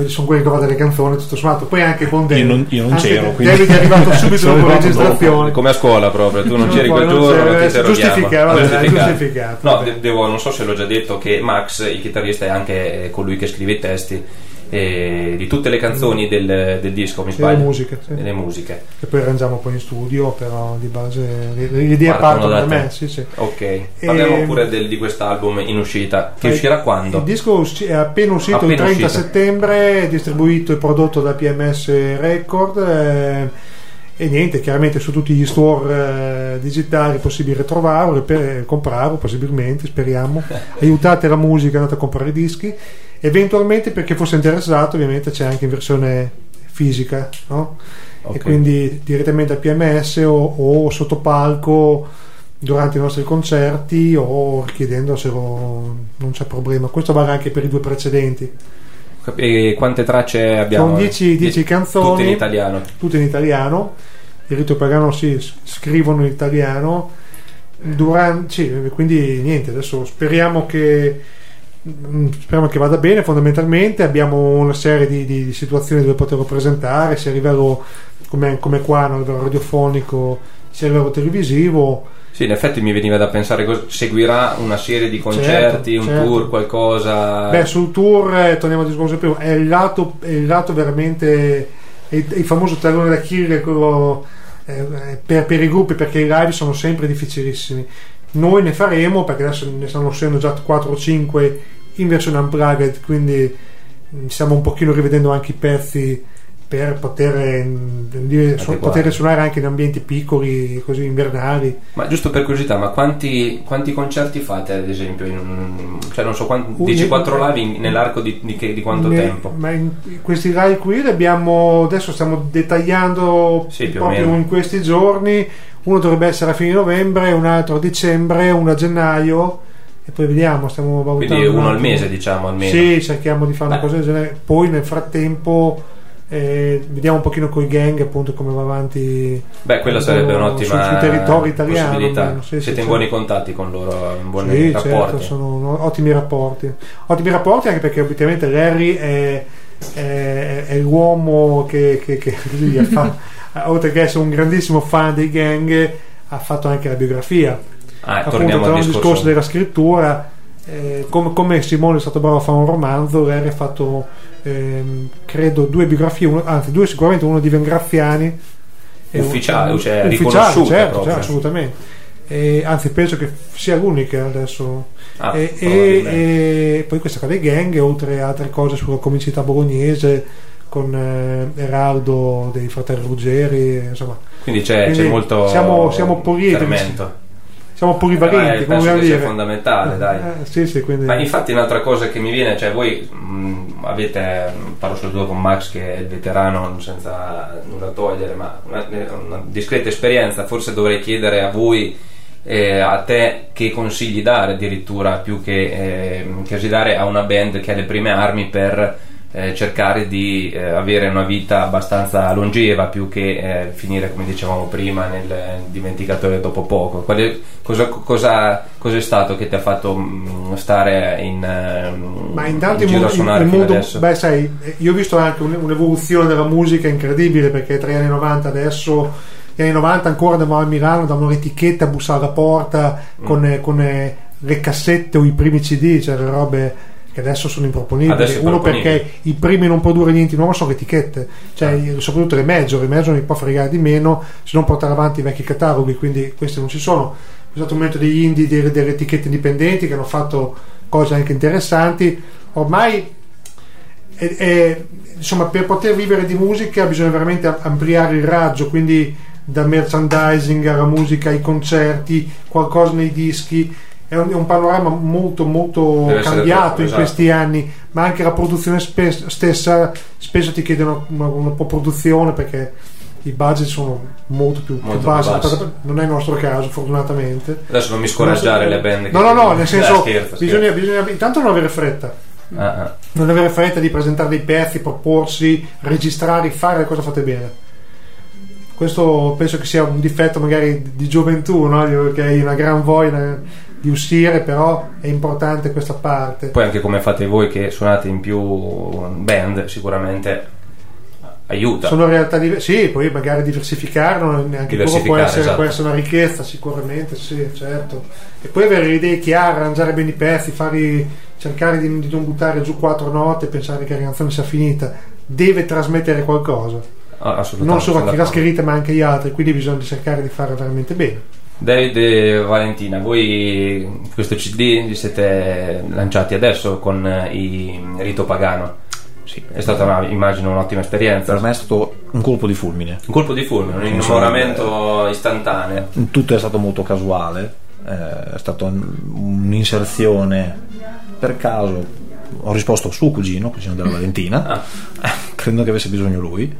sono quelli che trovate le canzoni tutto sommato. Poi anche con David
Io non- io non c'ero, quindi-
David è arrivato subito dopo la registrazione.
Come a scuola proprio, tu non
No,
c'eri quel giorno, ti
eh, giustificato, vabbè,
Giustificato.
giustificato,
No,
vabbè.
devo, non so se l'ho già detto che Max, il chitarrista, è anche colui che scrive i testi eh, di tutte le canzoni del, del disco, mi sbaglio?
le musiche, sì.
Le musiche.
che poi arrangiamo poi in studio però di base le, le idee
Partono
partono
da
me sì, sì.
Ok, parliamo
Ehm,
pure del- di quest'album in uscita, che
Eh,
uscirà quando?
Il disco è appena uscito
Appena
il 30
uscito.
settembre, distribuito e prodotto da PMS Record. eh, e niente, chiaramente su tutti gli store eh, digitali è possibile trovarlo, per, comprarlo possibilmente, speriamo. Aiutate la musica, andate a comprare i dischi. Eventualmente, per chi fosse interessato, ovviamente c'è anche in versione fisica, no?
Ok.
E quindi direttamente a PMS o, o sotto palco durante i nostri concerti o richiedendoselo non c'è problema. Questo vale anche per i due precedenti.
E quante tracce abbiamo?
Sono 10 10 canzoni,
Tutte in italiano.
tutte in italiano. Il rito pagano si scrivono in italiano. Durante, sì, quindi niente, adesso speriamo che speriamo che vada bene fondamentalmente abbiamo una serie di, di- di situazioni dove poterlo presentare sia a livello come, come qua no, a livello radiofonico sia a livello televisivo
Sì, in effetti mi veniva da pensare, seguirà una serie di concerti,
Certo,
un
certo.
tour, qualcosa...
Beh, sul tour, eh, torniamo al discorso prima, è il lato, è il lato veramente. è il, il famoso tallone da Achille quello, eh, per, per i gruppi, perché i live sono sempre difficilissimi. Noi ne faremo, perché adesso ne stanno uscendo già 4 o 5 in versione unplugged, quindi mm, stiamo un pochino rivedendo anche i pezzi per poter, mm, dire, su- poter suonare anche in ambienti piccoli, così invernali.
Ma giusto per curiosità, ma quanti, quanti concerti fate ad esempio? In cioè non so, quanti,
Un-
dici 4 live in- nell'arco di, di di quanto
Ne-
tempo?
Ma in questi live qui li abbiamo adesso stiamo dettagliando
Sì,
proprio in questi giorni. Uno dovrebbe essere a fine novembre, un altro a dicembre, uno a gennaio e poi vediamo, stiamo valutando.
Quindi
un
uno al mese diciamo almeno.
Sì, cerchiamo di fare una
Beh.
cosa del genere. Poi nel frattempo eh, vediamo un pochino con i gang appunto come va avanti.
Beh, quella sarebbe
Sul-
un'ottima
sul territorio italiano, almeno, sì, sì,
Siete in
sì.
buoni contatti con loro, in buoni
Sì,
rapporti.
certo, sono ottimi rapporti. Ottimi rapporti anche perché obiettivamente Larry è, è- è l'uomo che, che- che lui fa, oltre che essere un grandissimo fan dei gang, ha fatto anche la biografia.
Ah,
Appunto,
al discorso.
della scrittura, eh, come, come Simone è stato bravo a fare un romanzo, Larry ha fatto, ehm, credo, due biografie, uno- anzi due sicuramente, uno di Vengraffiani. e un-
cioè, riconosciute
certo, certo, assolutamente. E, anzi, penso che sia l'unica adesso.
Ah,
e,
probabilmente.
e- e poi questa qua dei gang, oltre a altre cose sulla comicità bolognese con eh, Eraldo dei fratelli Ruggeri, insomma.
Quindi c'è,
Quindi
c'è molto
siamo- siamo poliedrici. Siamo polivalenti,
Eh,
come
penso
dire.
fondamentale, dai.
Eh, sì, sì, quindi...
Ma infatti un'altra cosa che mi viene, cioè voi mh, avete, parlo soprattutto con Max che è il veterano senza nulla togliere, ma una, una discreta esperienza, forse dovrei chiedere a voi, eh, a te che consigli dare addirittura più che, eh, che dare a una band che ha le prime armi per eh, cercare di eh, avere una vita abbastanza longeva più che eh, finire come dicevamo prima nel dimenticatoio dopo poco. Qual è- cosa, cosa, cosa è stato che ti ha fatto mh, stare in, ehm,
Ma intanto
in
il
fino
mondo-
adesso?
beh, sai, io ho visto anche un- un'evoluzione della musica incredibile perché tra gli anni 90 adesso, gli anni 90 ancora andavamo a Milano, davano l'etichetta a bussare alla porta
Mm.
con, eh, con, eh, le cassette o i primi CD, cioè le robe che adesso sono improponibili.
Adesso
Uno perché i primi non produrre niente di nuovo sono le etichette, cioè
Ah.
soprattutto le major, le major mi può fregare di meno se non portare avanti i vecchi cataloghi, quindi questi non ci sono. È stato un momento degli indie, delle, delle etichette indipendenti che hanno fatto cose anche interessanti. Ormai è- è- insomma, per poter vivere di musica bisogna veramente am- ampliare il raggio, quindi dal merchandising alla musica, ai concerti, qualcosa nei dischi. È un, è un panorama molto molto
Deve
cambiato in
esatto.
questi anni, ma anche la produzione spe- stessa spesso ti chiedono una, una produzione perché i budget sono molto più,
Molto più
bassi.
bassi.
Non è il nostro caso, fortunatamente.
Adesso non mi scoraggiare le band.
No, no, no, nel senso,
scherzo,
bisogna, bisogna intanto non avere fretta.
Ah, ah.
non avere fretta di presentare dei pezzi, proporsi, registrare, fare le cose fatte bene. Questo penso che sia un difetto magari di gioventù, no? Che hai una gran voglia di uscire, però è importante questa parte.
Poi anche come fate voi che suonate in più band, sicuramente aiuta.
Sono realtà diverse, sì, poi magari diversificarlo, anche quello può
esatto.
può essere una ricchezza, sicuramente, sì, certo. E poi avere le idee chiare, arrangiare bene i pezzi, farli, cercare di, di non buttare giù quattro note e pensare che la canzone sia finita. Deve trasmettere qualcosa.
Ah,
non solo chi l'ha scritta ma anche agli altri quindi bisogna cercare di fare veramente bene
David e Valentina, voi questo CD li siete lanciati adesso con eh, i Rito Pagano.
Sì.
È stata una- immagino un'ottima esperienza.
Per me è stato un colpo di fulmine.
Un colpo di fulmine, un innamoramento istantaneo.
Tutto è stato molto casuale, eh, è stata un- un'inserzione per caso. Ho risposto suo cugino, cugino della Valentina,
Ah,
credo che avesse bisogno lui.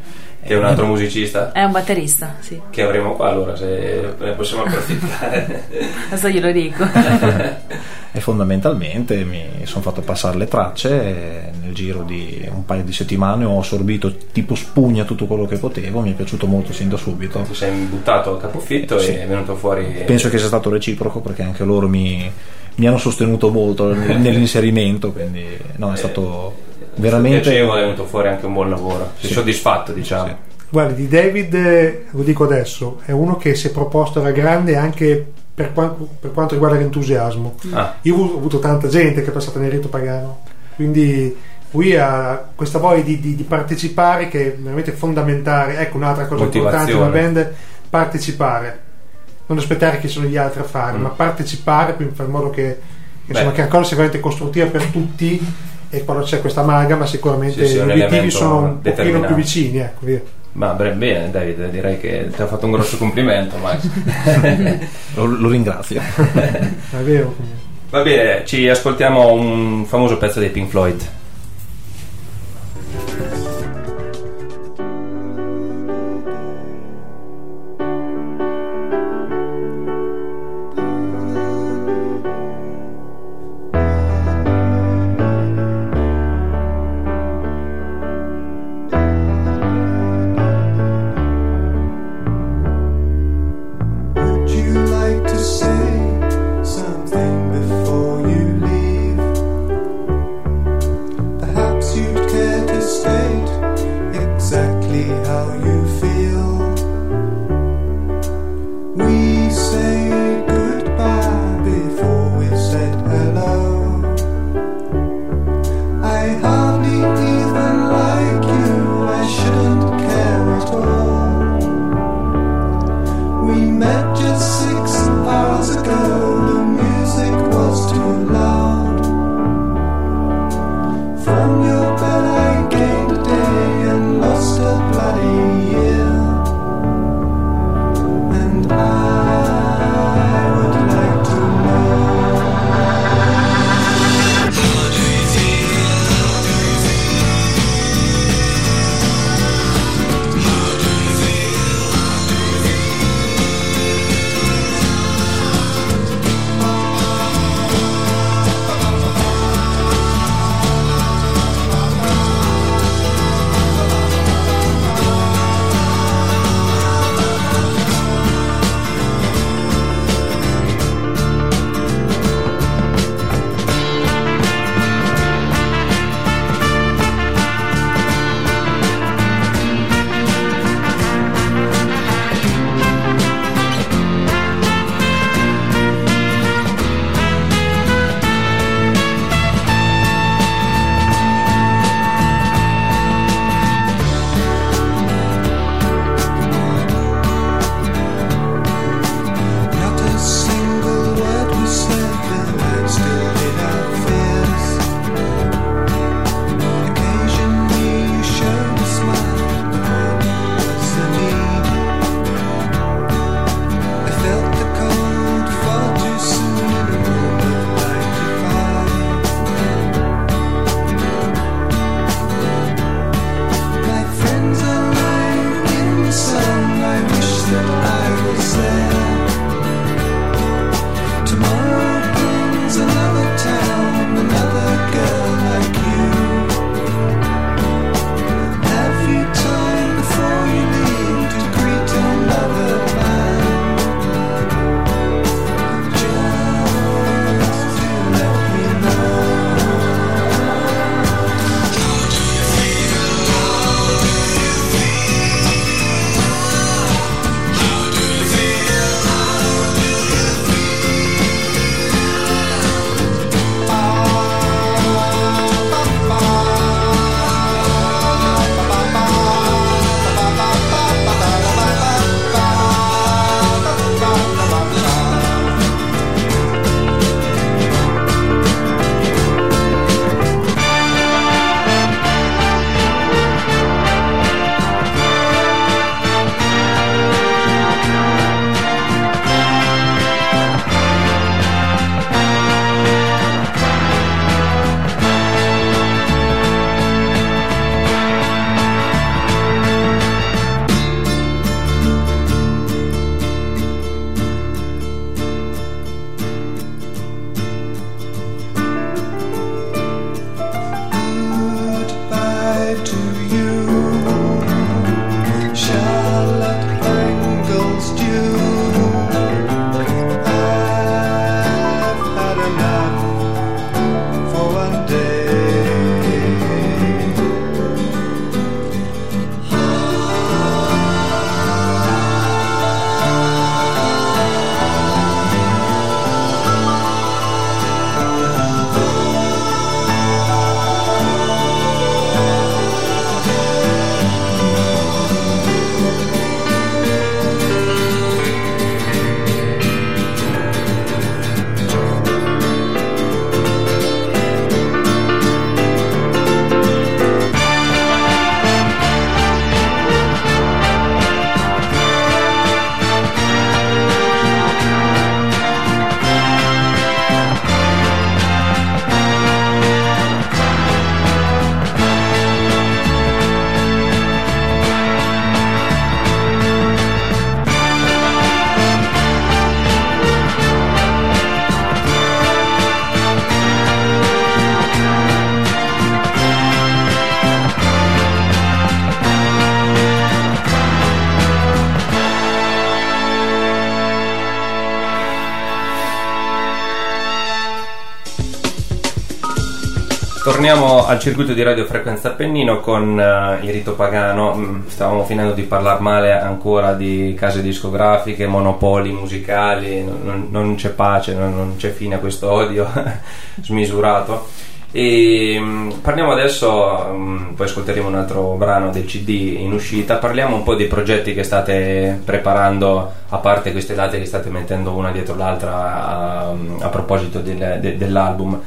Che è un altro musicista
È un batterista, sì.
che avremo qua allora se ne possiamo approfittare.
Adesso glielo dico.
E fondamentalmente mi sono fatto passare le tracce e nel giro di un paio di settimane ho assorbito tipo spugna tutto quello che potevo, mi è piaciuto molto sin da subito.
Ti sei buttato a capofitto
Sì.
e è venuto fuori.
Penso che sia stato reciproco perché anche loro mi, mi hanno sostenuto molto nel- nell'inserimento, quindi no, è stato veramente...
piacevole, è venuto fuori anche un buon lavoro. Sei
Sì.
soddisfatto, diciamo.
Sì.
guardi di David eh, lo dico adesso è uno che si è proposto alla grande anche per, qua- per quanto riguarda l'entusiasmo
Ah,
io ho avuto, tanta gente che è passata nel rito pagano quindi lui ha questa voglia di, di- di partecipare che è veramente fondamentale ecco un'altra cosa importante
Motivazione.
band partecipare non aspettare che sono gli altri a fare
Mm.
ma partecipare per fare in modo che, che, insomma, che la cosa sia veramente costruttiva per tutti e quando c'è questa amalgama sicuramente
Sì, sì,
gli obiettivi sono un pochino più vicini ecco via
ma bene, David, direi che ti ha fatto un grosso complimento, Max.
Lo, lo ringrazio.
è vero
Va bene, ci ascoltiamo un famoso pezzo dei Pink Floyd. Torniamo al circuito di Radio Frequenza Appennino con eh, il rito pagano. Mm, Stavamo finendo di parlare male ancora di case discografiche, monopoli musicali, non, non- c'è pace, non, non c'è fine a questo odio smisurato. E mm, parliamo adesso, mm, poi ascolteremo un altro brano del CD in uscita. Parliamo un po' dei progetti che state preparando, a parte queste date che state mettendo una dietro l'altra a, a proposito del- de- dell'album.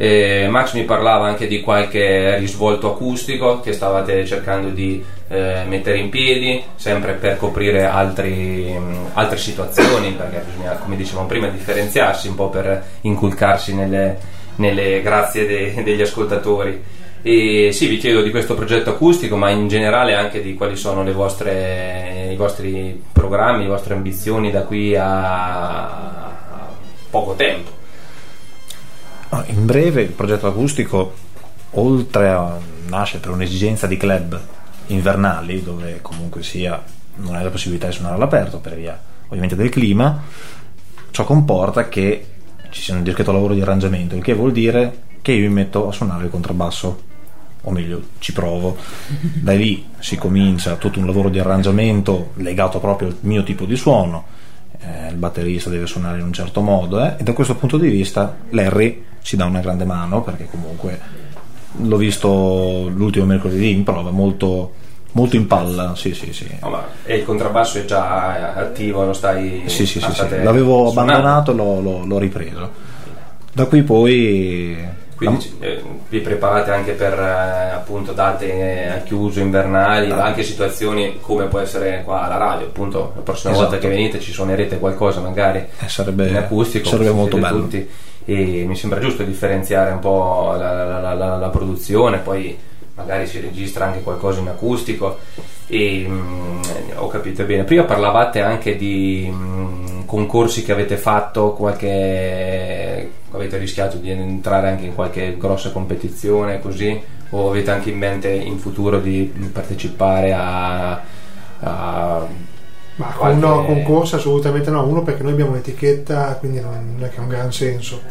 Eh, Max mi parlava anche di qualche risvolto acustico che stavate cercando di eh, mettere in piedi, sempre per coprire altri, mh, altre situazioni, perché bisogna, come dicevamo prima, differenziarsi un po' per inculcarsi nelle, nelle grazie de- degli ascoltatori. E sì, vi chiedo di questo progetto acustico, ma in generale anche di quali sono vostre, i vostri programmi, le vostre ambizioni da qui a poco tempo.
Ah, In breve, il progetto acustico, oltre a nascere per un'esigenza di club invernali, dove comunque sia non hai la possibilità di suonare all'aperto per via ovviamente del clima, ciò comporta che ci sia un dischetto lavoro di arrangiamento, il che vuol dire che io mi metto a suonare il contrabbasso, o meglio, ci provo. Da lì si comincia tutto un lavoro di arrangiamento legato proprio al mio tipo di suono. Eh, il batterista deve suonare in un certo modo eh, e da questo punto di vista Larry ci dà una grande mano perché comunque l'ho visto l'ultimo mercoledì in prova molto, molto in palla sì sì sì
ma- e il contrabbasso è già attivo, lo stai
sì, sì, sì, sì. l'avevo
suonando?
abbandonato l'ho, l'ho- l'ho ripreso da qui poi
Quindi eh, vi preparate anche per eh, appunto date eh, al chiuso invernali,
Ah.
anche situazioni come può essere qua alla radio, appunto la prossima
Esatto.
volta che venite ci suonerete qualcosa magari
Eh, sarebbe-
in acustico,
sarebbe molto bello.
tutti. e mi sembra giusto differenziare un po' la, la- la- la- produzione, poi magari si registra anche qualcosa in acustico e mm, ho capito bene. Prima parlavate anche di mm, concorsi che avete fatto, qualche avete rischiato di entrare anche in qualche grossa competizione così o avete anche in mente in futuro di partecipare a, a
Ma con
qualche-
no, concorso assolutamente no, uno perché noi abbiamo un'etichetta, quindi non non è che ha un gran senso.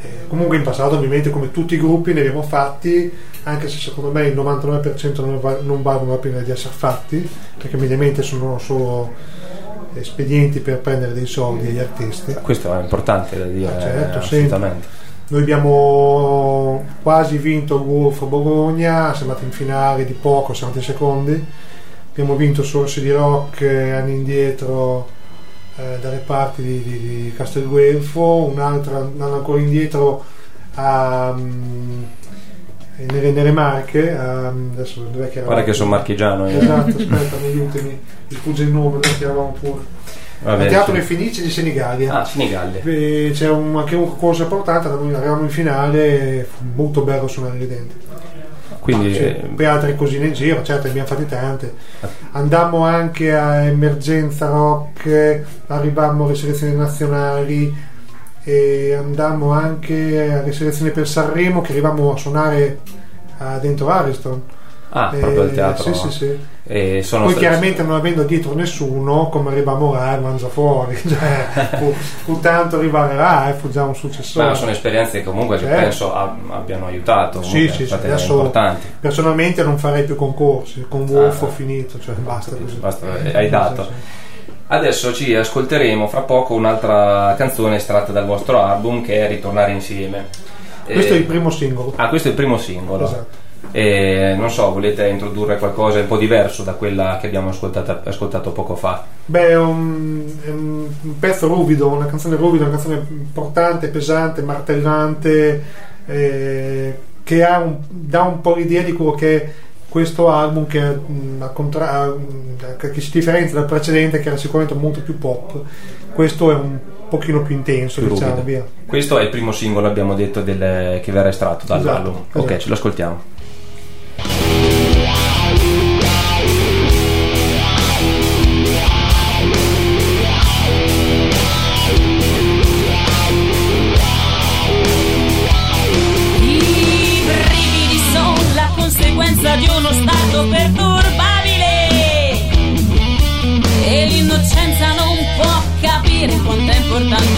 Eh, comunque in passato ovviamente come tutti i gruppi ne abbiamo fatti, anche se secondo me espedienti per prendere dei soldi agli artisti.
questo è importante da dire
Ah, certo, sì.
assolutamente
Noi abbiamo quasi vinto il Wolf a Bologna, siamo andati in finale di poco, siamo andati secondi. Abbiamo vinto Sorsi di Rock eh, anni indietro eh, dalle parti di, di, di Castelguelfo, un altro anno ancora indietro a, mm, nelle, nelle Marche. a- adesso dov'è che
guarda che sono marchigiano io.
Esatto, aspetta, mi aiutami, mi sfugge il nome, noi che eravamo pure.
Vabbè,
Al Teatro dei Fenici di Senigallia.
ah Senigallia
c'è un, anche un concorso importante, noi eravamo in finale, fu molto bello suonare lì dentro.
quindi
Sì,
eh,
poi altre cosine in giro, certo, ne abbiamo fatte tante. Andammo anche a Emergenza Rock, arrivammo alle selezioni nazionali e andammo anche alle selezioni per Sanremo che arrivammo a suonare dentro Ariston.
ah
Eh,
proprio al teatro
Sì, sì, sì.
E sono
Poi chiaramente non avendo dietro nessuno, come arrivavamo là e mangia fuori, cioè, fu, fu tanto arrivare là e fu già un successore.
ma sono esperienze che comunque che
Certo.
penso ab- abbiano aiutato
Sì, sì, sì, adesso
importanti
personalmente non farei più concorsi, con Wolf
Ah,
ho finito, cioè basta così.
basta, hai dato
Sì, sì.
Adesso ci ascolteremo fra poco un'altra canzone estratta dal vostro album che è Ritornare insieme.
Questo
Eh,
è il primo singolo.
Ah, questo è il primo singolo.
Esatto.
E non so, volete introdurre qualcosa un po' diverso da quella che abbiamo ascoltato poco fa?
Beh, è un, è un pezzo ruvido, una canzone ruvida, una canzone importante, pesante, martellante, eh, che ha un- dà un po' l'idea di quello che questo album che, mh, a contra- mh, che si differenzia dal precedente che era sicuramente molto più pop. Questo è un pochino più intenso,
Più
diciamo.
Questo è il primo singolo, abbiamo detto, del- che verrà estratto dall'album.
Esatto,
Ok,
esatto.
ce lo ascoltiamo.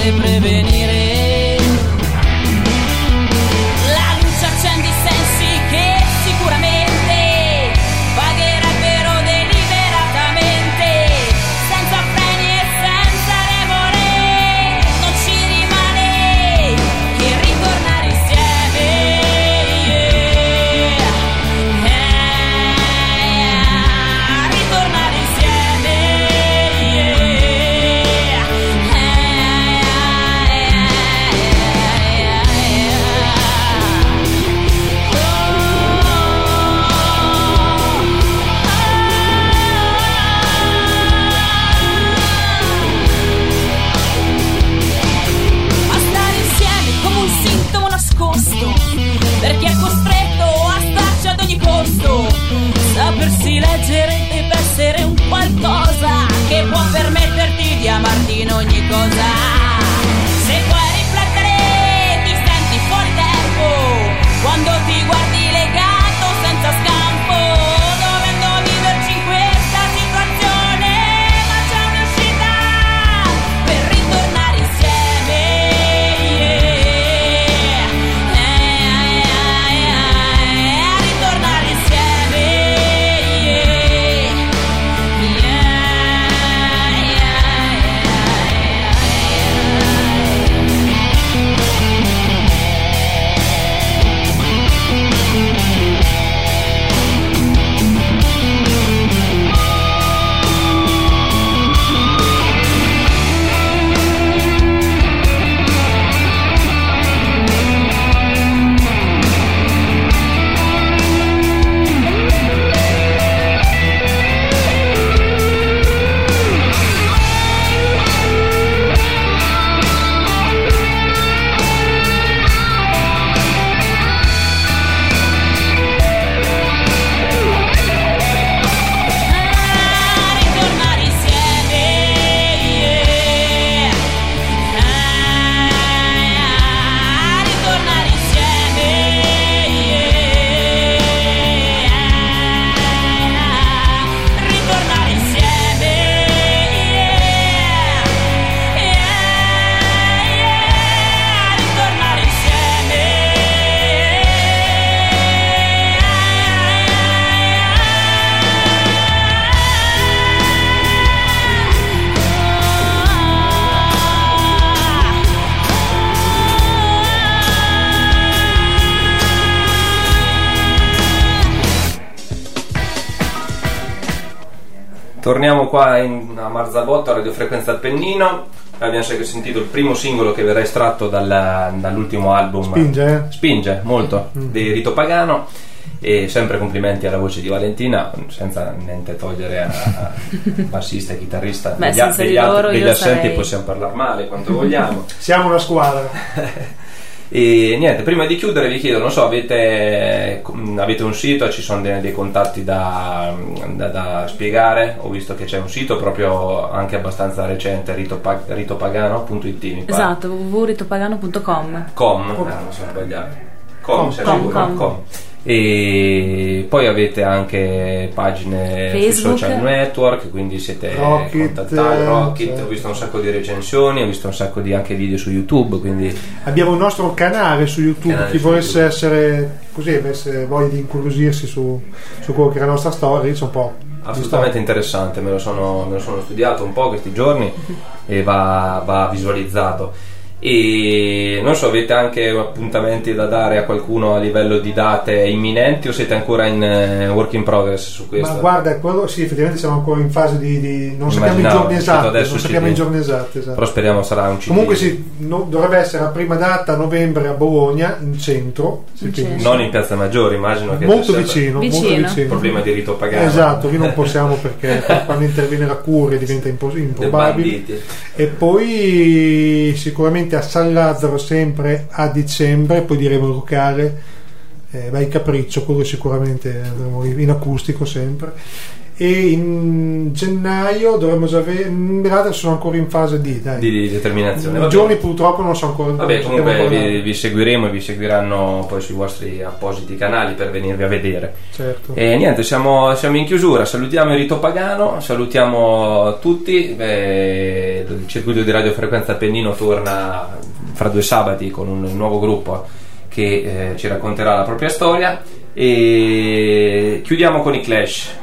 Importante
Torniamo qua in, a Marzabotto, a radiofrequenza Appennino. Abbiamo sempre sentito il primo singolo che verrà estratto dalla- dall'ultimo album.
Spinge, eh?
Spinge molto, di Rito Pagano. E sempre complimenti alla voce di Valentina, senza niente togliere a, a bassista e chitarrista.
Beh,
degli,
senza
degli
di
altri- degli assenti
sarei-
possiamo parlare male quanto vogliamo.
Siamo una squadra.
E niente, prima di chiudere vi chiedo, non so, avete, mh, avete un sito, ci sono dei, dei contatti da, da- da spiegare? Ho visto che c'è un sito proprio anche abbastanza recente, ritopag- ritopagano.it.
Esatto, www.ritopagano.com.
Com, eh, non sono sbagliato. Com,
Com,
com, com.
Com. E poi avete anche pagine sui
Facebook.
social network, quindi siete
Rocket,
contattati. Rocket,
certo.
ho visto un sacco di recensioni, ho visto un sacco di anche video su YouTube, quindi
Abbiamo il nostro canale su YouTube,
Canale
chi
su
volesse
YouTube.
essere così, avesse voglia di incuriosirsi su, su quello che è la nostra storia, dice un po'.
Assolutamente interessante, me lo, sono, me lo sono studiato un po' questi giorni e va, va visualizzato. E non so, avete anche appuntamenti da dare a qualcuno a livello di date imminenti o siete ancora in eh, work in progress su questo?
Ma guarda, quello sì, effettivamente siamo ancora in fase di. di- non sappiamo i giorni
uscito
esatti. Non sappiamo i giorni esatti. esatto.
Però speriamo sarà un CD.
Comunque sì, no- dovrebbe essere la prima data a novembre a Bologna, in centro.
In centro.
Non in Piazza Maggiore, immagino che
molto
sia
vicino,
Vicino.
molto vicino.
problema di rito pagano.
Esatto, lì non possiamo perché quando interviene la curia diventa impos- improbabile. E poi sicuramente a San Lazzaro sempre a dicembre, poi diremo locale, eh, vai Capriccio, quello sicuramente andremo in acustico sempre. E in gennaio dovremmo già avere, in realtà sono ancora in fase di, dai.
Di, determinazione.
I giorni purtroppo non so ancora.
Vabbè, comunque vi, vi seguiremo e vi seguiranno poi sui vostri appositi canali per venirvi a vedere.
certo.
E niente, siamo, siamo in chiusura. Salutiamo il rito pagano, salutiamo tutti. eh, il circuito di radiofrequenza Appennino torna fra due sabati con un nuovo gruppo che eh, ci racconterà la propria storia. E chiudiamo con i Clash.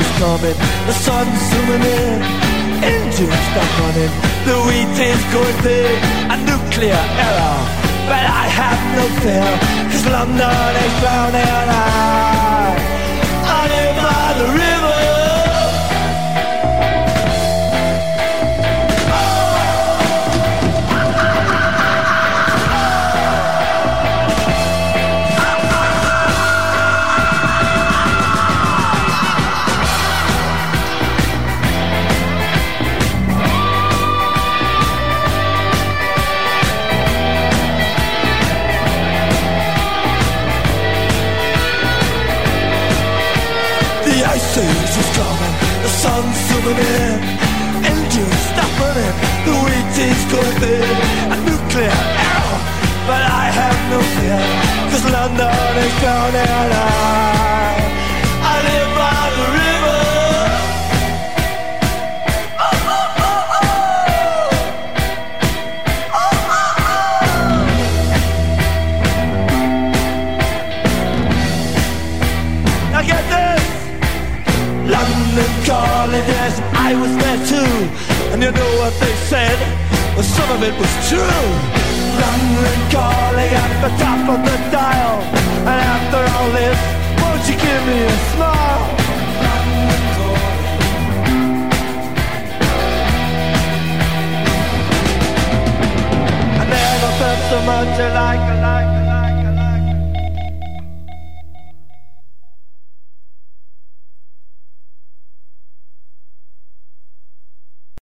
is coming, the sun's zooming in, engines stop running, the wheat is going big, a nuclear error. But I have no fear, cause London is drowning. I, I live by the river. Zooming in, engines stop running, the wheat is going a nuclear arrow, but I have no fear, cause London is drowning. I I was there too. And you know what they said? Well, some of it was true. London calling at the top of the dial. And after all this, won't you give me a smile? I never felt so much like